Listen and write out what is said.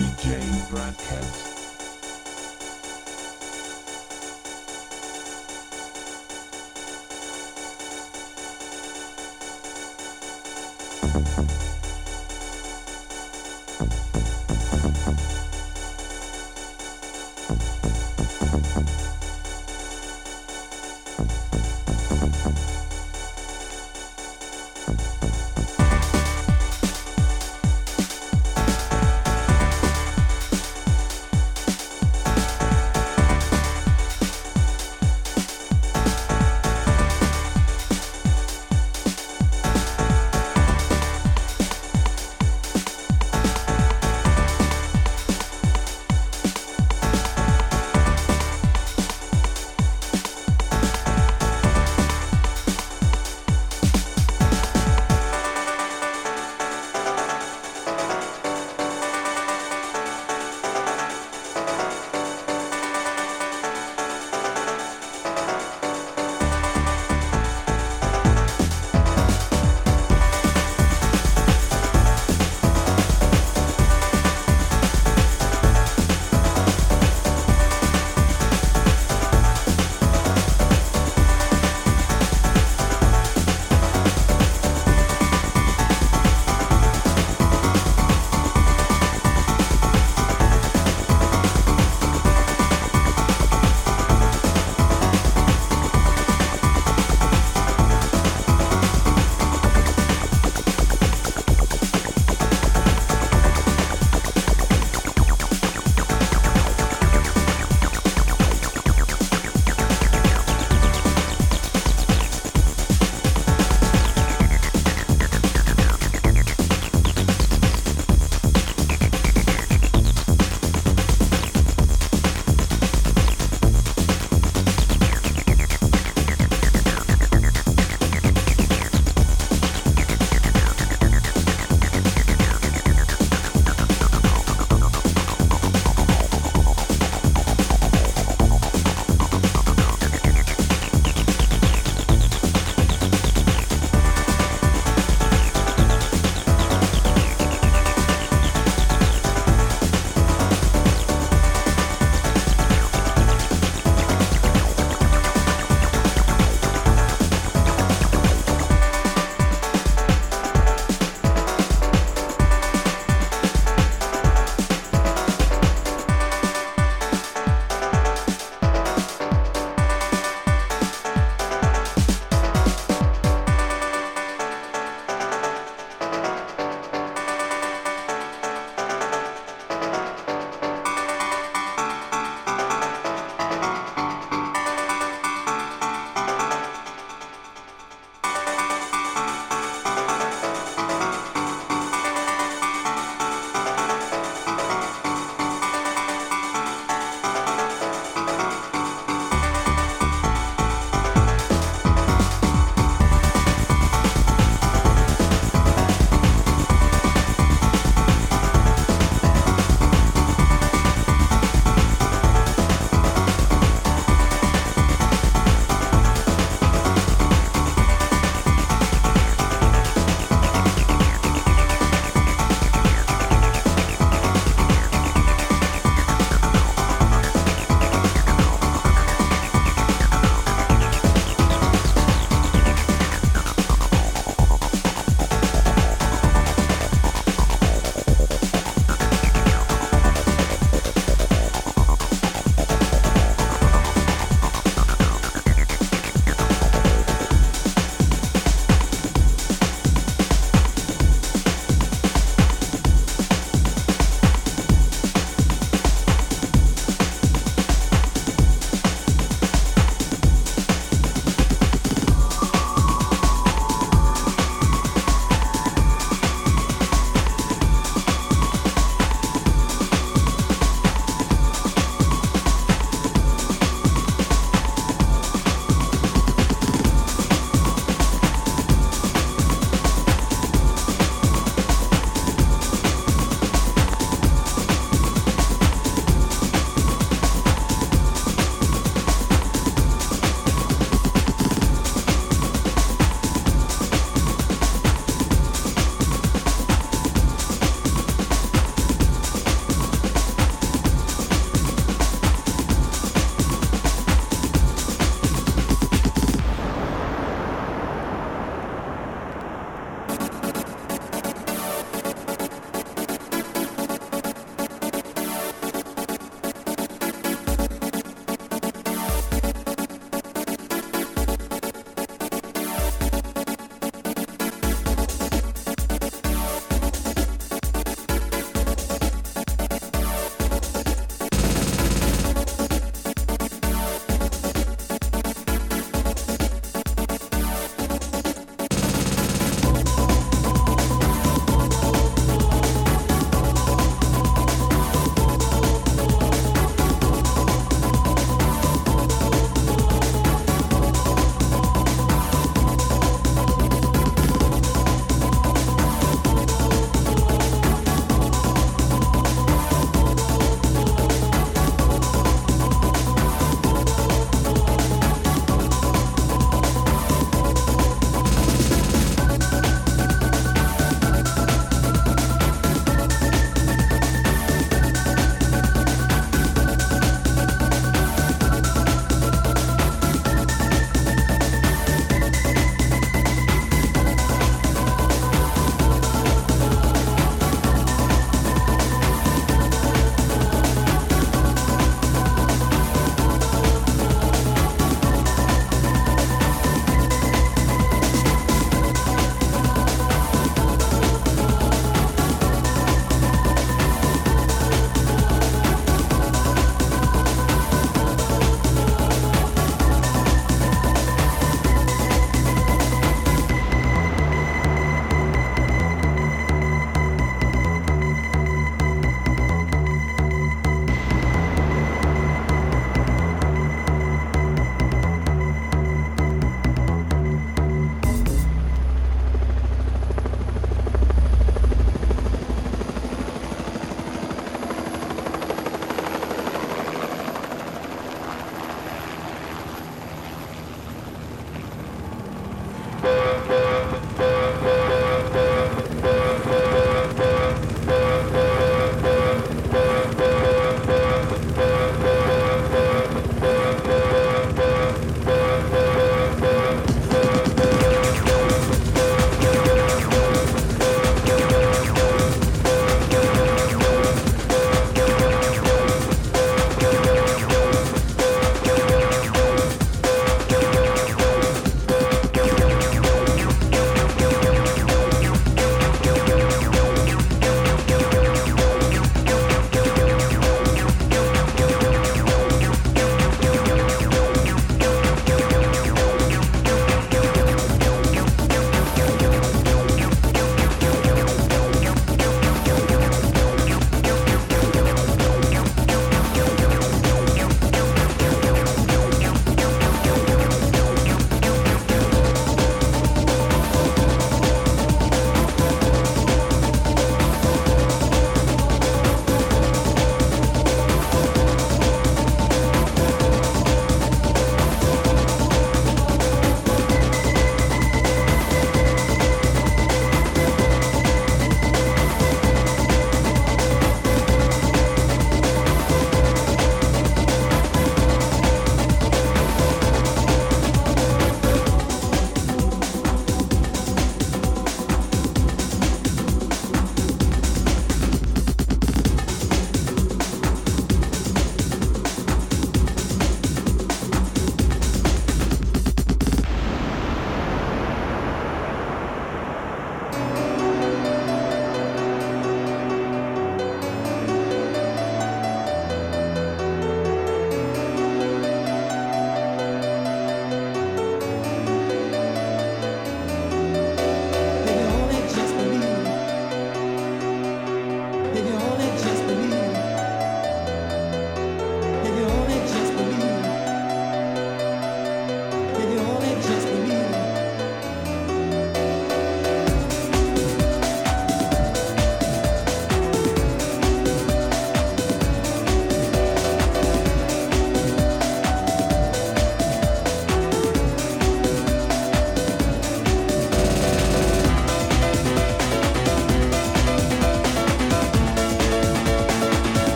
DJ Broadcast.